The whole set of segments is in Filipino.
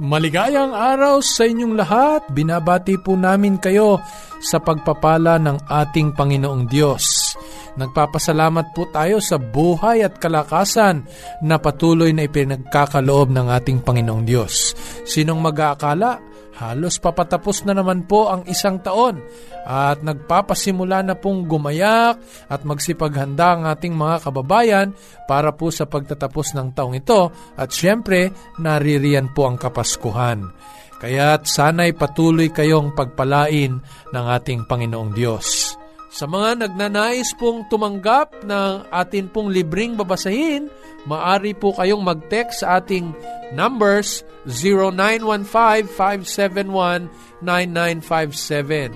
Maligayang araw sa inyong lahat. Binabati po namin kayo sa pagpapala ng ating Panginoong Diyos. Nagpapasalamat po tayo sa buhay at kalakasan na patuloy na ipinagkakaloob ng ating Panginoong Diyos. Sinong mag-aakala? Halos papatapos na naman po ang isang taon at nagpapasimula na pong gumayak at magsipaghanda ang ating mga kababayan para po sa pagtatapos ng taong ito at syempre naririyan po ang Kapaskuhan. Kaya't sana'y patuloy kayong pagpalain ng ating Panginoong Diyos. Sa mga nagnanais pong tumanggap ng atin pong libring babasahin, maari po kayong mag-text sa ating numbers 0915-571-9957,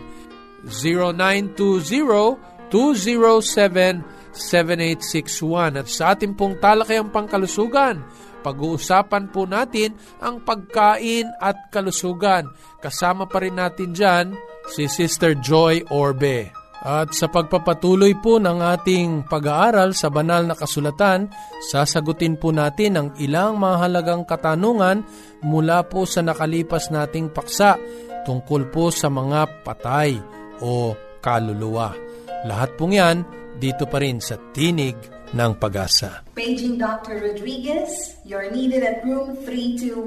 0920-207-7861. At sa ating pong talakayang pangkalusugan, pag-uusapan po natin ang pagkain at kalusugan. Kasama pa rin natin dyan si Sister Joy Orbe. At sa pagpapatuloy po ng ating pag-aaral sa banal na kasulatan, sasagutin po natin ang ilang mahalagang katanungan mula po sa nakalipas nating paksa tungkol po sa mga patay o kaluluwa. Lahat pong yan dito pa rin sa Tinig ng Pag-asa. Paging Dr. Rodriguez, you're needed at room 321.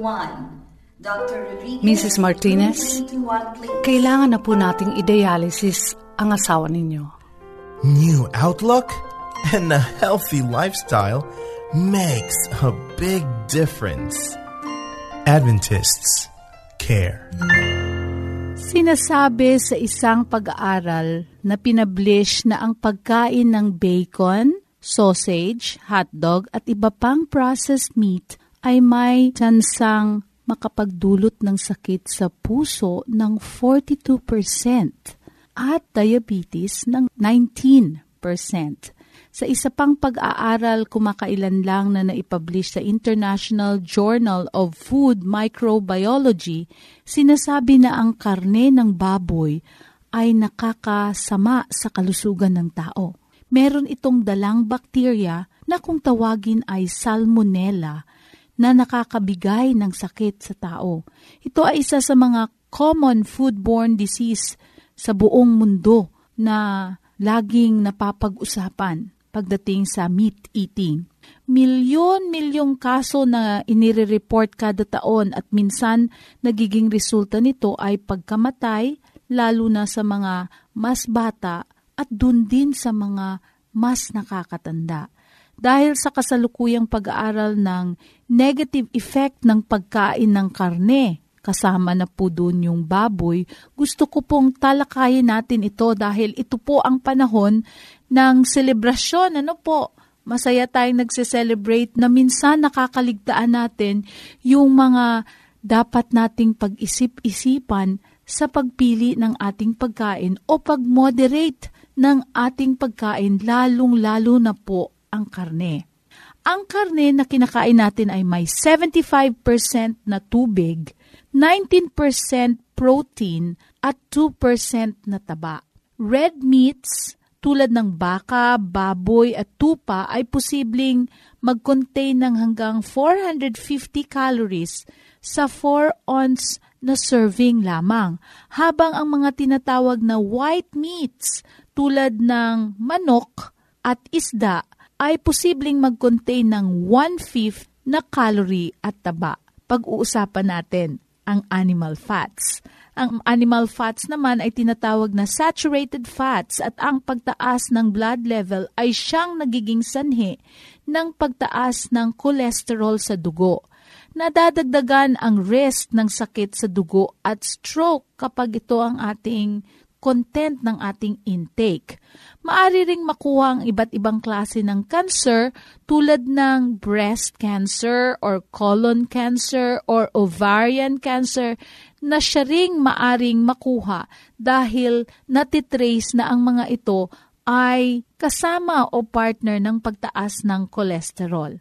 Dr. Rodriguez, Mrs. Martinez, kailangan na po nating i-dialysis ang asawa ninyo. New outlook and a healthy lifestyle makes a big difference. Adventists care. Sinasabi sa isang pag-aaral na pinablish na ang pagkain ng bacon, sausage, hotdog at iba pang processed meat ay may tsansang makapagdulot ng sakit sa puso ng 42% at diabetes ng 19%. Sa isa pang pag-aaral kumakailan lang na naipublish sa International Journal of Food Microbiology, sinasabi na ang karne ng baboy ay nakakasama sa kalusugan ng tao. Meron itong dalang bakterya na kung tawagin ay salmonella na nakakabigay ng sakit sa tao. Ito ay isa sa mga common foodborne disease sa buong mundo na laging napapag-usapan pagdating sa meat eating. Milyon-milyong kaso na inire-report kada taon at minsan nagiging resulta nito ay pagkamatay lalo na sa mga mas bata at dun din sa mga mas nakakatanda. Dahil sa kasalukuyang pag-aaral ng negative effect ng pagkain ng karne kasama na po doon yung baboy, gusto ko pong talakayin natin ito dahil ito po ang panahon ng selebrasyon. Ano po? Masaya tayong nagse-celebrate na minsan nakakaligtaan natin yung mga dapat nating pag-isip-isipan sa pagpili ng ating pagkain o pag-moderate ng ating pagkain lalong-lalo na po ang karne. Ang karne na kinakain natin ay may 75% na tubig 19% protein at 2% na taba. Red meats tulad ng baka, baboy at tupa ay posibleng mag-contain ng hanggang 450 calories sa 4 ounce na serving lamang, habang ang mga tinatawag na white meats tulad ng manok at isda ay posibleng mag-contain ng 1/5 na calorie at taba. Pag-uusapan natin ang animal fats. Ang animal fats naman ay tinatawag na saturated fats at ang pagtaas ng blood level ay siyang nagiging sanhi ng pagtaas ng cholesterol sa dugo. Nadadagdagan ang risk ng sakit sa dugo at stroke kapag ito ang ating content ng ating intake. Maari ring makuha ang iba't ibang klase ng cancer tulad ng breast cancer or colon cancer or ovarian cancer na siya ring maaring makuha dahil natitrace na ang mga ito ay kasama o partner ng pagtaas ng cholesterol.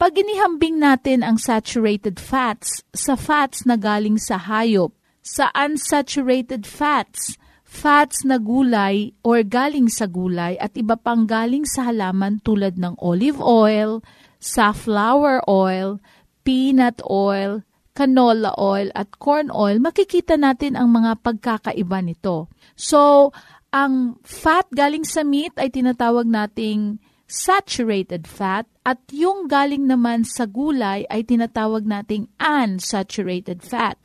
Pag inihambing natin ang saturated fats sa fats na galing sa hayop, sa unsaturated fats fats na gulay or galing sa gulay at iba pang galing sa halaman tulad ng olive oil, safflower oil, peanut oil, canola oil at corn oil, makikita natin ang mga pagkakaiba nito. So, ang fat galing sa meat ay tinatawag nating saturated fat at yung galing naman sa gulay ay tinatawag nating unsaturated fat.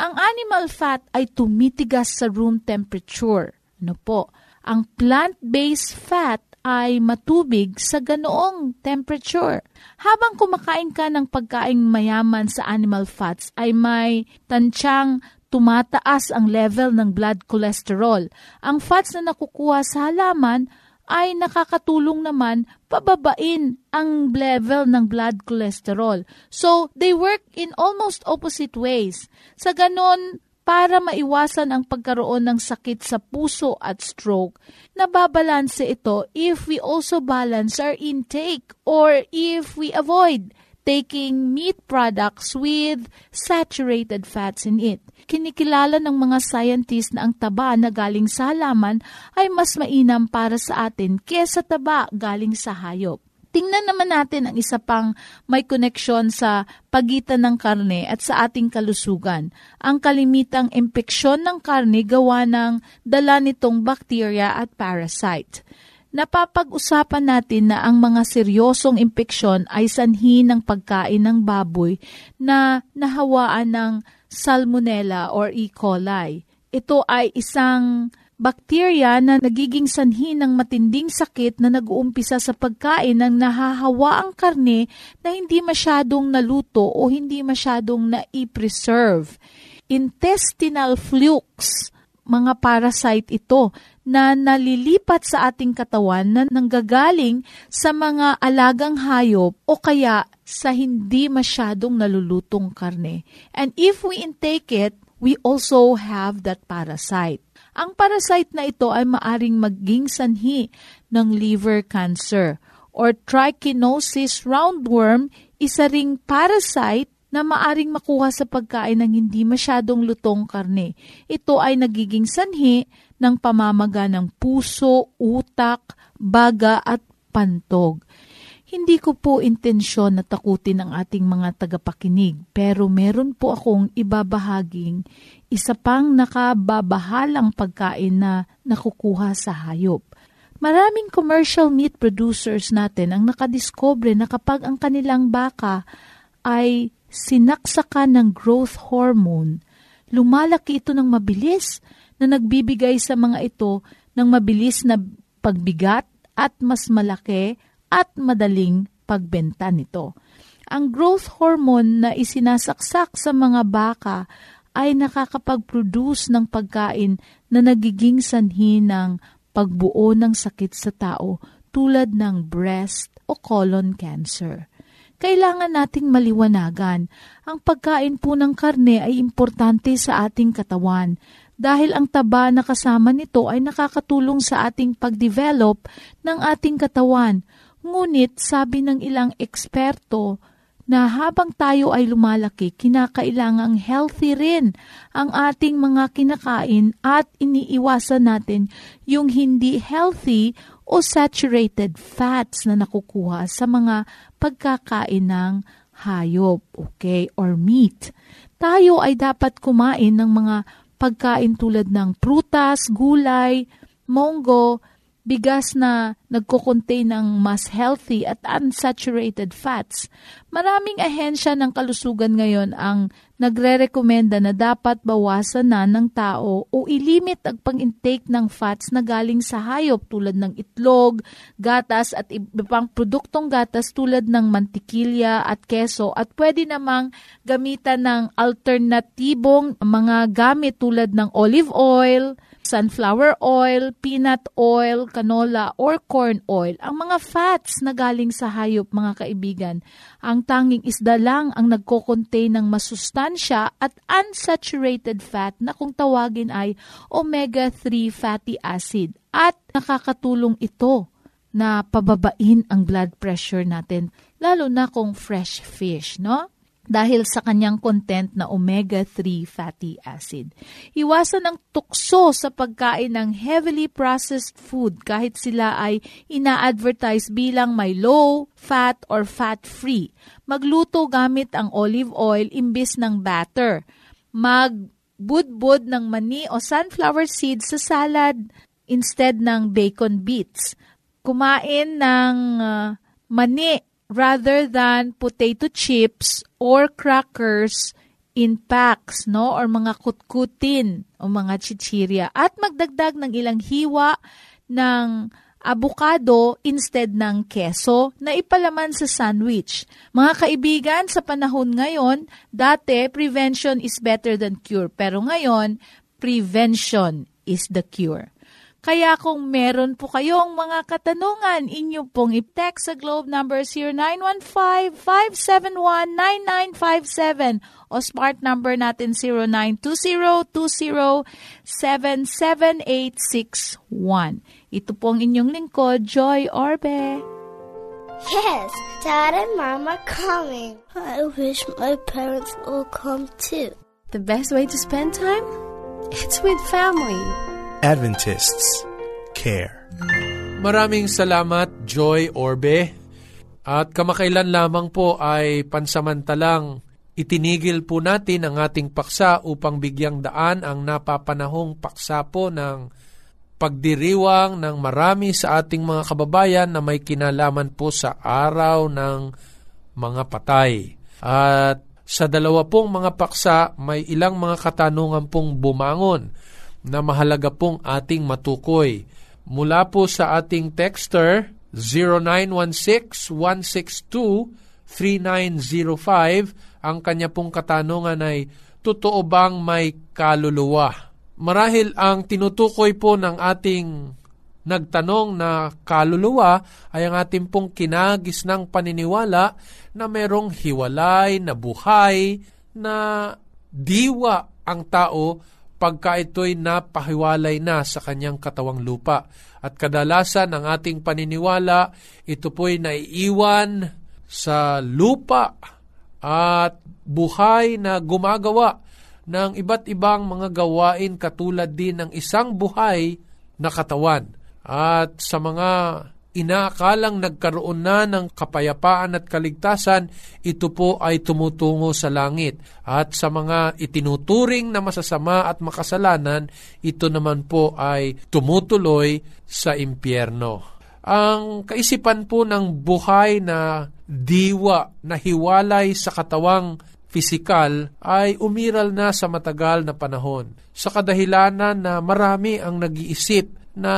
Ang animal fat ay tumitigas sa room temperature. Ano po? Ang plant-based fat ay matubig sa ganoong temperature. Habang kumakain ka ng pagkaing mayaman sa animal fats ay may tansyang tumataas ang level ng blood cholesterol. Ang fats na nakukuha sa halaman ay nakakatulong naman pababain ang level ng blood cholesterol. So, they work in almost opposite ways. Sa ganon, para maiwasan ang pagkaroon ng sakit sa puso at stroke, nababalanse ito if we also balance our intake or if we avoid taking meat products with saturated fats in it. Kinikilala ng mga scientists na ang taba na galing sa halaman ay mas mainam para sa atin kesa taba galing sa hayop. Tingnan naman natin ang isa pang may koneksyon sa pagitan ng karne at sa ating kalusugan. Ang kalimitang impeksyon ng karne gawa ng dala nitong bakterya at parasite napapag-usapan natin na ang mga seryosong impeksyon ay sanhi ng pagkain ng baboy na nahawaan ng salmonella or E. coli. Ito ay isang bakterya na nagiging sanhi ng matinding sakit na nag-uumpisa sa pagkain ng nahahawa ang karne na hindi masyadong naluto o hindi masyadong na-preserve. Intestinal flukes mga parasite ito na nalilipat sa ating katawan na nanggagaling sa mga alagang hayop o kaya sa hindi masyadong nalulutong karne. And if we intake it, we also have that parasite. Ang parasite na ito ay maaring maging sanhi ng liver cancer or trichinosis roundworm, isa ring parasite na maaring makuha sa pagkain ng hindi masyadong lutong karne. Ito ay nagiging sanhi ng pamamaga ng puso, utak, baga at pantog. Hindi ko po intensyon na takutin ang ating mga tagapakinig, pero meron po akong ibabahaging isa pang nakababahalang pagkain na nakukuha sa hayop. Maraming commercial meat producers natin ang nakadiskobre na kapag ang kanilang baka ay sinaksakan ng growth hormone, lumalaki ito ng mabilis na nagbibigay sa mga ito ng mabilis na pagbigat at mas malaki at madaling pagbenta nito. Ang growth hormone na isinasaksak sa mga baka ay nakakapag-produce ng pagkain na nagiging sanhi ng pagbuo ng sakit sa tao tulad ng breast o colon cancer kailangan nating maliwanagan. Ang pagkain po ng karne ay importante sa ating katawan dahil ang taba na kasama nito ay nakakatulong sa ating pagdevelop ng ating katawan. Ngunit sabi ng ilang eksperto na habang tayo ay lumalaki, kinakailangang healthy rin ang ating mga kinakain at iniiwasan natin yung hindi healthy o saturated fats na nakukuha sa mga pagkakain ng hayop, okay, or meat. Tayo ay dapat kumain ng mga pagkain tulad ng prutas, gulay, monggo, bigas na nagko-contain ng mas healthy at unsaturated fats. Maraming ahensya ng kalusugan ngayon ang nagre-rekomenda na dapat bawasan na ng tao o ilimit ang pang-intake ng fats na galing sa hayop tulad ng itlog, gatas at iba pang produktong gatas tulad ng mantikilya at keso at pwede namang gamitan ng alternatibong mga gamit tulad ng olive oil, sunflower oil, peanut oil, canola, or corn oil. Ang mga fats na galing sa hayop, mga kaibigan, ang tanging isda lang ang nagko-contain ng masustansya at unsaturated fat na kung tawagin ay omega-3 fatty acid. At nakakatulong ito na pababain ang blood pressure natin, lalo na kung fresh fish, no? Dahil sa kanyang content na omega-3 fatty acid. Iwasan ang tukso sa pagkain ng heavily processed food kahit sila ay ina-advertise bilang may low fat or fat-free. Magluto gamit ang olive oil imbis ng batter. Magbudbud ng mani o sunflower seeds sa salad instead ng bacon bits. Kumain ng uh, mani rather than potato chips or crackers in packs, no? Or mga kutkutin o mga chichirya. At magdagdag ng ilang hiwa ng avocado instead ng keso na ipalaman sa sandwich. Mga kaibigan, sa panahon ngayon, dati prevention is better than cure. Pero ngayon, prevention is the cure. Kaya kung meron po kayong mga katanungan, inyo pong i-text sa globe number 0915-571-9957 o smart number natin 0920-2077861. Ito pong inyong lingkod, Joy Orbe. Yes, Dad and Mom are coming. I wish my parents will come too. The best way to spend time? It's with family. Adventists care. Maraming salamat, Joy Orbe. At kamakailan lamang po ay pansamantalang itinigil po natin ang ating paksa upang bigyang daan ang napapanahong paksa po ng pagdiriwang ng marami sa ating mga kababayan na may kinalaman po sa araw ng mga patay. At sa dalawa pong mga paksa, may ilang mga katanungan pong bumangon na mahalaga pong ating matukoy. Mula po sa ating texter 0916-162-3905, ang kanya pong katanungan ay, Totoo bang may kaluluwa? Marahil ang tinutukoy po ng ating nagtanong na kaluluwa ay ang ating pong kinagis ng paniniwala na merong hiwalay na buhay na diwa ang tao pagka ito'y napahiwalay na sa kanyang katawang lupa. At kadalasan ang ating paniniwala, ito po'y naiiwan sa lupa at buhay na gumagawa ng iba't ibang mga gawain katulad din ng isang buhay na katawan. At sa mga inaakalang nagkaroon na ng kapayapaan at kaligtasan, ito po ay tumutungo sa langit. At sa mga itinuturing na masasama at makasalanan, ito naman po ay tumutuloy sa impyerno. Ang kaisipan po ng buhay na diwa na hiwalay sa katawang fisikal ay umiral na sa matagal na panahon. Sa kadahilanan na marami ang nag-iisip na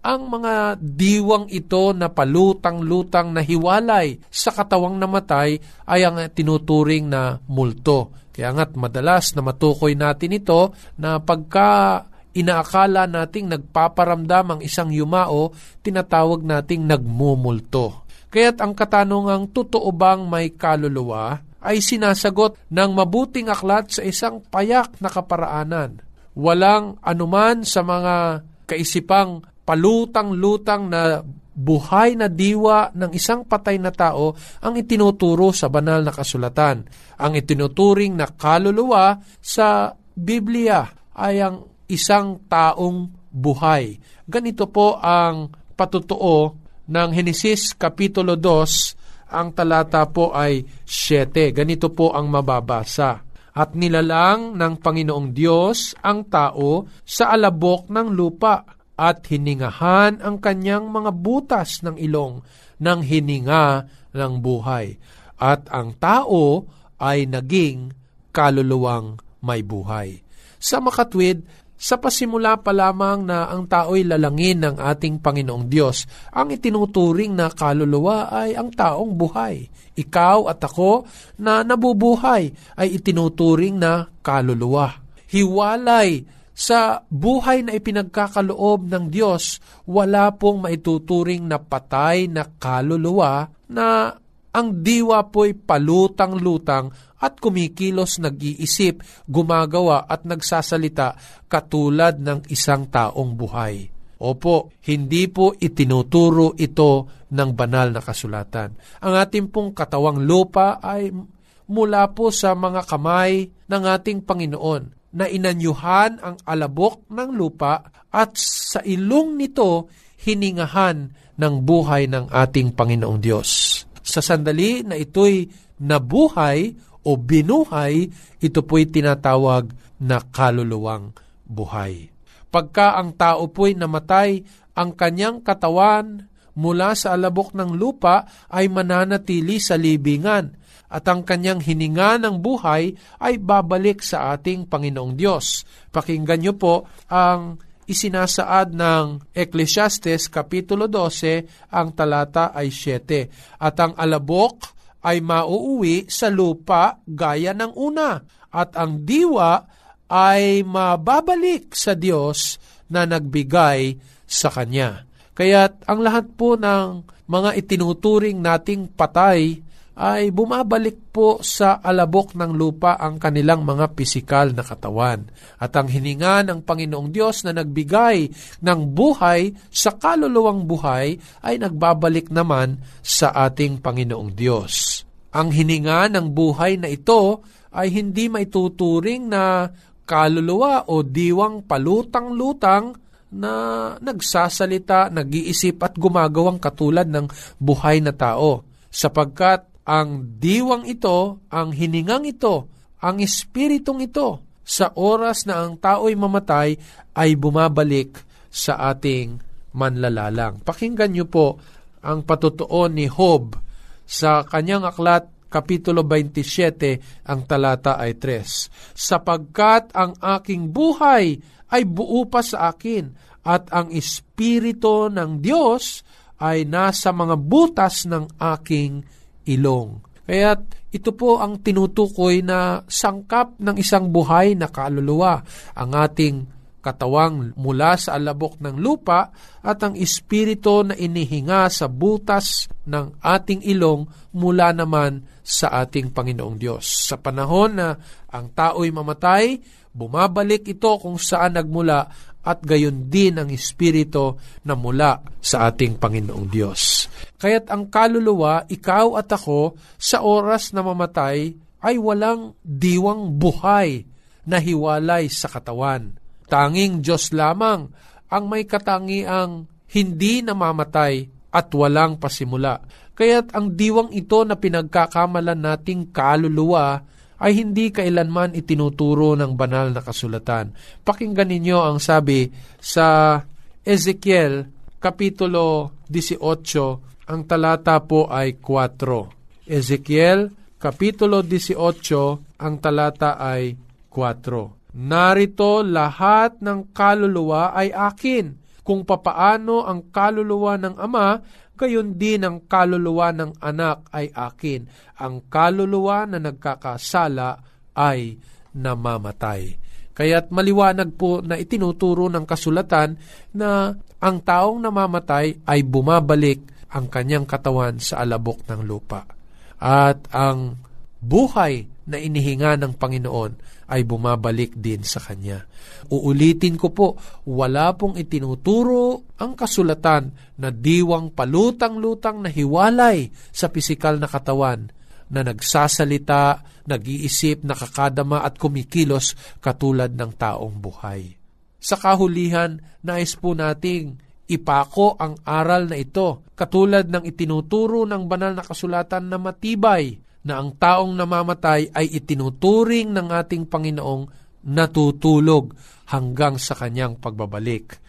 ang mga diwang ito na palutang-lutang na hiwalay sa katawang namatay ay ang tinuturing na multo. Kaya nga't madalas na matukoy natin ito na pagka inaakala nating nagpaparamdam ang isang yumao, tinatawag nating nagmumulto. Kaya't ang katanungang totoo bang may kaluluwa ay sinasagot ng mabuting aklat sa isang payak na kaparaanan. Walang anuman sa mga kaisipang palutang-lutang na buhay na diwa ng isang patay na tao ang itinuturo sa banal na kasulatan. Ang itinuturing na kaluluwa sa Biblia ay ang isang taong buhay. Ganito po ang patutuo ng Henesis Kapitulo 2, ang talata po ay 7. Ganito po ang mababasa at nilalang ng Panginoong Diyos ang tao sa alabok ng lupa at hiningahan ang kanyang mga butas ng ilong ng hininga ng buhay. At ang tao ay naging kaluluwang may buhay. Sa makatwid, sa pasimula pa lamang na ang tao'y lalangin ng ating Panginoong Diyos, ang itinuturing na kaluluwa ay ang taong buhay. Ikaw at ako na nabubuhay ay itinuturing na kaluluwa. Hiwalay sa buhay na ipinagkakaloob ng Diyos, wala pong maituturing na patay na kaluluwa na ang diwa po'y palutang-lutang at kumikilos nag-iisip, gumagawa at nagsasalita katulad ng isang taong buhay. Opo, hindi po itinuturo ito ng banal na kasulatan. Ang ating pong katawang lupa ay mula po sa mga kamay ng ating Panginoon na inanyuhan ang alabok ng lupa at sa ilong nito hiningahan ng buhay ng ating Panginoong Diyos. Sa sandali na ito'y nabuhay o binuhay, ito po'y tinatawag na kaluluwang buhay. Pagka ang tao po'y namatay, ang kanyang katawan mula sa alabok ng lupa ay mananatili sa libingan at ang kanyang hininga ng buhay ay babalik sa ating Panginoong Diyos. Pakinggan niyo po ang isinasaad ng Ecclesiastes Kapitulo 12, ang talata ay 7. At ang alabok ay mauuwi sa lupa gaya ng una at ang diwa ay mababalik sa Diyos na nagbigay sa Kanya. Kaya't ang lahat po ng mga itinuturing nating patay ay bumabalik po sa alabok ng lupa ang kanilang mga pisikal na katawan. At ang hininga ng Panginoong Diyos na nagbigay ng buhay sa kaluluwang buhay ay nagbabalik naman sa ating Panginoong Diyos. Ang hininga ng buhay na ito ay hindi maituturing na kaluluwa o diwang palutang-lutang na nagsasalita, nag-iisip at gumagawang katulad ng buhay na tao sapagkat ang diwang ito, ang hiningang ito, ang espiritong ito, sa oras na ang tao'y mamatay, ay bumabalik sa ating manlalalang. Pakinggan niyo po ang patutuo ni Job sa kanyang aklat Kapitulo 27, ang talata ay 3. Sapagkat ang aking buhay ay buo pa sa akin at ang Espiritu ng Diyos ay nasa mga butas ng aking ilong. Kaya ito po ang tinutukoy na sangkap ng isang buhay na kaluluwa, ang ating katawang mula sa alabok ng lupa at ang espiritu na inihinga sa butas ng ating ilong mula naman sa ating Panginoong Diyos. Sa panahon na ang tao'y mamatay, bumabalik ito kung saan nagmula at gayon din ang espiritu na mula sa ating Panginoong Diyos. Kaya't ang kaluluwa, ikaw at ako, sa oras na mamatay, ay walang diwang buhay na hiwalay sa katawan. Tanging Diyos lamang ang may katangiang hindi namamatay at walang pasimula. Kaya't ang diwang ito na pinagkakamalan nating kaluluwa ay hindi kailanman itinuturo ng banal na kasulatan. Pakinggan ninyo ang sabi sa Ezekiel Kapitulo 18, ang talata po ay 4. Ezekiel Kapitulo 18, ang talata ay 4. Narito lahat ng kaluluwa ay akin, kung papaano ang kaluluwa ng Ama gayon din ang kaluluwa ng anak ay akin. Ang kaluluwa na nagkakasala ay namamatay. Kaya't maliwanag po na itinuturo ng kasulatan na ang taong namamatay ay bumabalik ang kanyang katawan sa alabok ng lupa. At ang buhay na inihinga ng Panginoon ay bumabalik din sa Kanya. Uulitin ko po, wala pong itinuturo ang kasulatan na diwang palutang-lutang na hiwalay sa pisikal na katawan na nagsasalita, nag-iisip, nakakadama at kumikilos katulad ng taong buhay. Sa kahulihan, nais po nating ipako ang aral na ito katulad ng itinuturo ng banal na kasulatan na matibay na ang taong namamatay ay itinuturing ng ating Panginoong natutulog hanggang sa kanyang pagbabalik.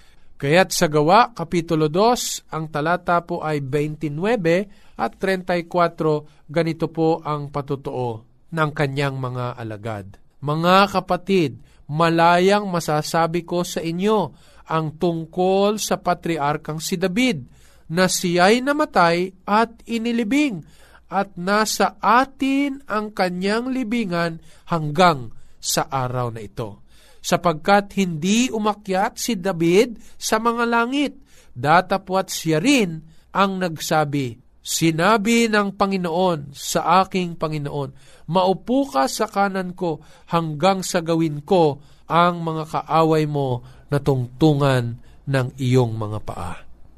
Kaya't sa gawa, Kapitulo 2, ang talata po ay 29 at 34, ganito po ang patutuo ng kanyang mga alagad. Mga kapatid, malayang masasabi ko sa inyo ang tungkol sa patriarkang si David na siya'y namatay at inilibing at nasa atin ang kanyang libingan hanggang sa araw na ito. Sapagkat hindi umakyat si David sa mga langit, datapwat siya rin ang nagsabi, Sinabi ng Panginoon sa aking Panginoon, Maupo ka sa kanan ko hanggang sa gawin ko ang mga kaaway mo na tungtungan ng iyong mga paa.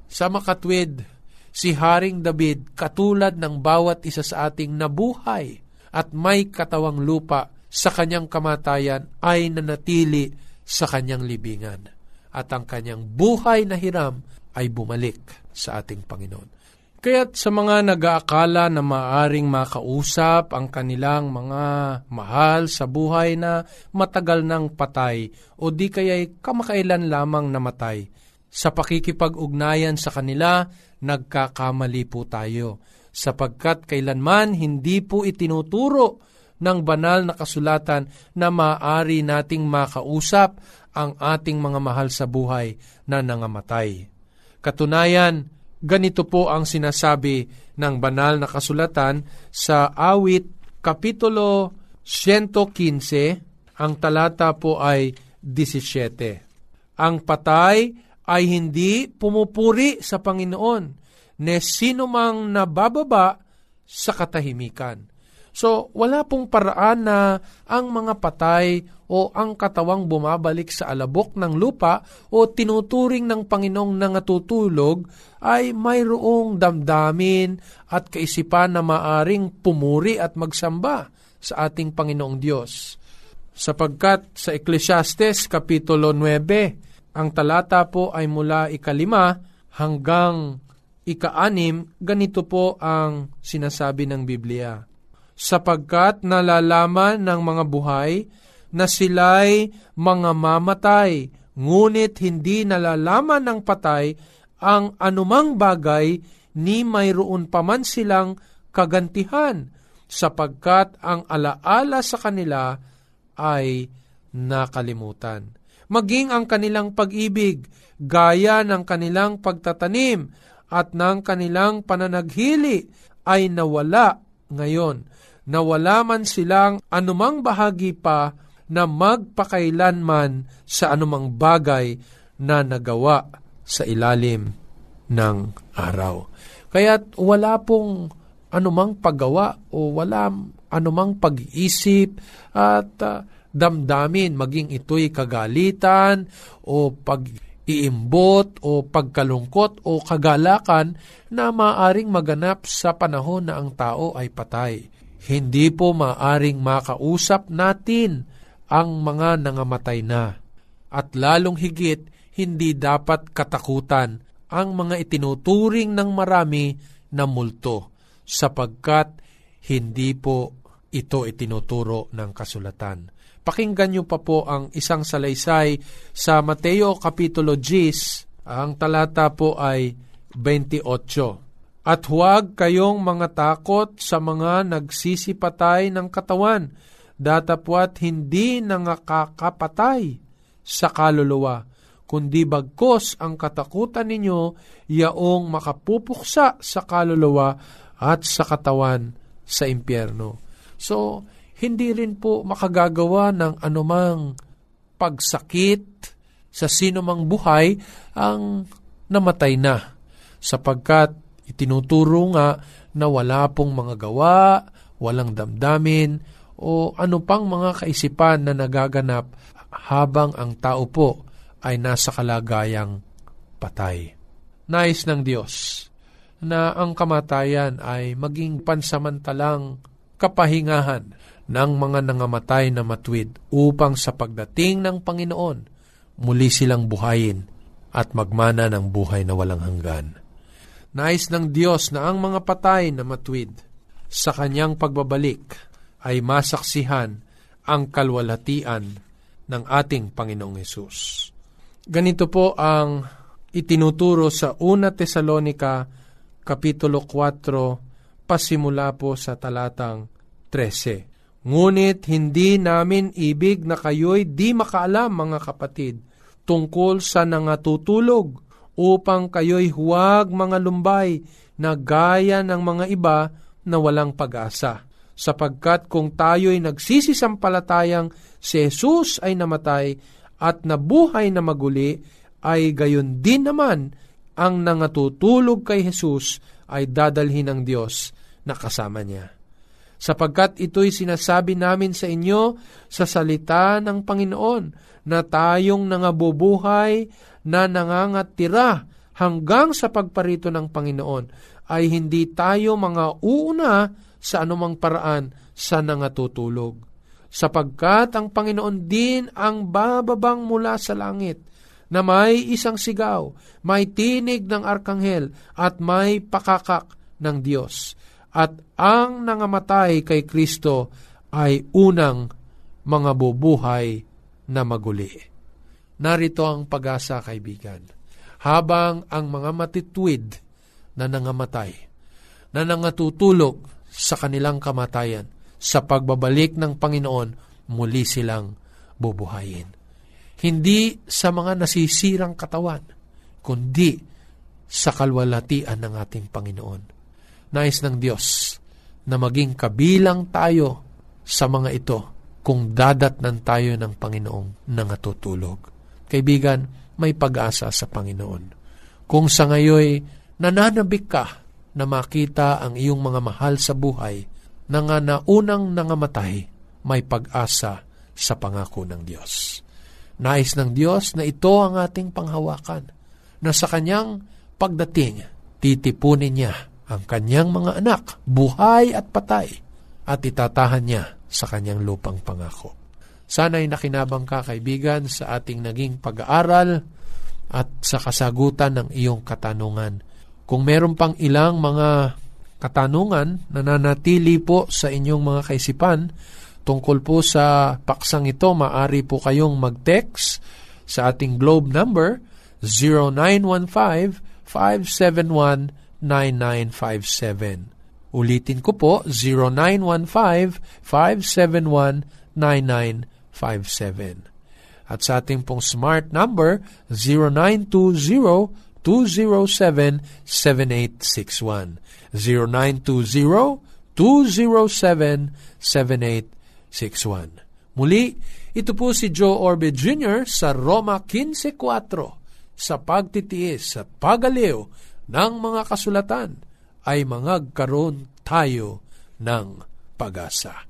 Sa makatwid, si Haring David katulad ng bawat isa sa ating nabuhay at may katawang lupa sa kanyang kamatayan ay nanatili sa kanyang libingan at ang kanyang buhay na hiram ay bumalik sa ating Panginoon. Kaya't sa mga nag-aakala na maaring makausap ang kanilang mga mahal sa buhay na matagal nang patay o di kaya'y kamakailan lamang namatay, sa pakikipag-ugnayan sa kanila, nagkakamali po tayo, sapagkat kailanman hindi po itinuturo ng banal na kasulatan na maaari nating makausap ang ating mga mahal sa buhay na nangamatay. Katunayan, Ganito po ang sinasabi ng banal na kasulatan sa awit kapitulo 115, ang talata po ay 17. Ang patay ay hindi pumupuri sa Panginoon, ne sino mang nabababa sa katahimikan. So, wala pong paraan na ang mga patay o ang katawang bumabalik sa alabok ng lupa o tinuturing ng Panginoong nangatutulog ay mayroong damdamin at kaisipan na maaring pumuri at magsamba sa ating Panginoong Diyos. Sapagkat sa Ecclesiastes Kapitulo 9, ang talata po ay mula ikalima hanggang ikaanim, ganito po ang sinasabi ng Biblia sapagkat nalalaman ng mga buhay na sila'y mga mamatay, ngunit hindi nalalaman ng patay ang anumang bagay ni mayroon paman silang kagantihan, sapagkat ang alaala sa kanila ay nakalimutan. Maging ang kanilang pag-ibig, gaya ng kanilang pagtatanim at ng kanilang pananaghili ay nawala ngayon na wala man silang anumang bahagi pa na magpakailanman sa anumang bagay na nagawa sa ilalim ng araw. Kaya't wala pong anumang paggawa o wala anumang pag-iisip at uh, damdamin, maging ito'y kagalitan o pag-iimbot o pagkalungkot o kagalakan na maaring maganap sa panahon na ang tao ay patay hindi po maaring makausap natin ang mga nangamatay na. At lalong higit, hindi dapat katakutan ang mga itinuturing ng marami na multo, sapagkat hindi po ito itinuturo ng kasulatan. Pakinggan niyo pa po ang isang salaysay sa Mateo Kapitulo 10, ang talata po ay 28. At huwag kayong mga takot sa mga nagsisipatay ng katawan, datapwat hindi nangakakapatay sa kaluluwa, kundi bagkos ang katakutan ninyo yaong makapupuksa sa kaluluwa at sa katawan sa impyerno. So, hindi rin po makagagawa ng anumang pagsakit sa sinumang buhay ang namatay na sapagkat Itinuturo nga na wala pong mga gawa, walang damdamin, o ano pang mga kaisipan na nagaganap habang ang tao po ay nasa kalagayang patay. Nais ng Diyos na ang kamatayan ay maging pansamantalang kapahingahan ng mga nangamatay na matwid upang sa pagdating ng Panginoon muli silang buhayin at magmana ng buhay na walang hanggan. Nais ng Diyos na ang mga patay na matwid sa kanyang pagbabalik ay masaksihan ang kalwalhatian ng ating Panginoong Yesus. Ganito po ang itinuturo sa una Tesalonika Kapitulo 4 pasimula po sa talatang 13. Ngunit hindi namin ibig na kayo'y di makaalam mga kapatid tungkol sa nangatutulog upang kayo'y huwag mga lumbay na gaya ng mga iba na walang pag-asa. Sapagkat kung tayo'y nagsisisampalatayang si Jesus ay namatay at nabuhay na maguli, ay gayon din naman ang nangatutulog kay Jesus ay dadalhin ng Diyos na kasama niya sapagkat ito'y sinasabi namin sa inyo sa salita ng Panginoon na tayong nangabubuhay na nangangatira hanggang sa pagparito ng Panginoon ay hindi tayo mga uuna sa anumang paraan sa nangatutulog. Sapagkat ang Panginoon din ang bababang mula sa langit na may isang sigaw, may tinig ng arkanghel at may pakakak ng Diyos at ang nangamatay kay Kristo ay unang mga bubuhay na maguli. Narito ang pag-asa, kaibigan. Habang ang mga matitwid na nangamatay, na nangatutulog sa kanilang kamatayan, sa pagbabalik ng Panginoon, muli silang bubuhayin. Hindi sa mga nasisirang katawan, kundi sa kalwalatian ng ating Panginoon nais ng Diyos na maging kabilang tayo sa mga ito kung dadatnan tayo ng Panginoong nangatutulog. Kaibigan, may pag-asa sa Panginoon. Kung sa ngayoy nananabik ka na makita ang iyong mga mahal sa buhay na nga naunang nangamatay, may pag-asa sa pangako ng Diyos. Nais ng Diyos na ito ang ating panghawakan, na sa kanyang pagdating, titipunin niya ang kanyang mga anak, buhay at patay, at itatahan niya sa kanyang lupang pangako. Sana'y nakinabang ka, kaibigan, sa ating naging pag-aaral at sa kasagutan ng iyong katanungan. Kung meron pang ilang mga katanungan na nanatili po sa inyong mga kaisipan tungkol po sa paksang ito, maari po kayong mag-text sa ating globe number 0915 571 0917. Ulitin ko po, 0915-571-9957. At sa ating pong smart number, 0920-207-7861. 0920-207-7861. Muli, ito po si Joe Orbe Jr. sa Roma 15.4 sa pagtitiis at pagaliw ng mga kasulatan ay mangagkaroon tayo ng pag-asa.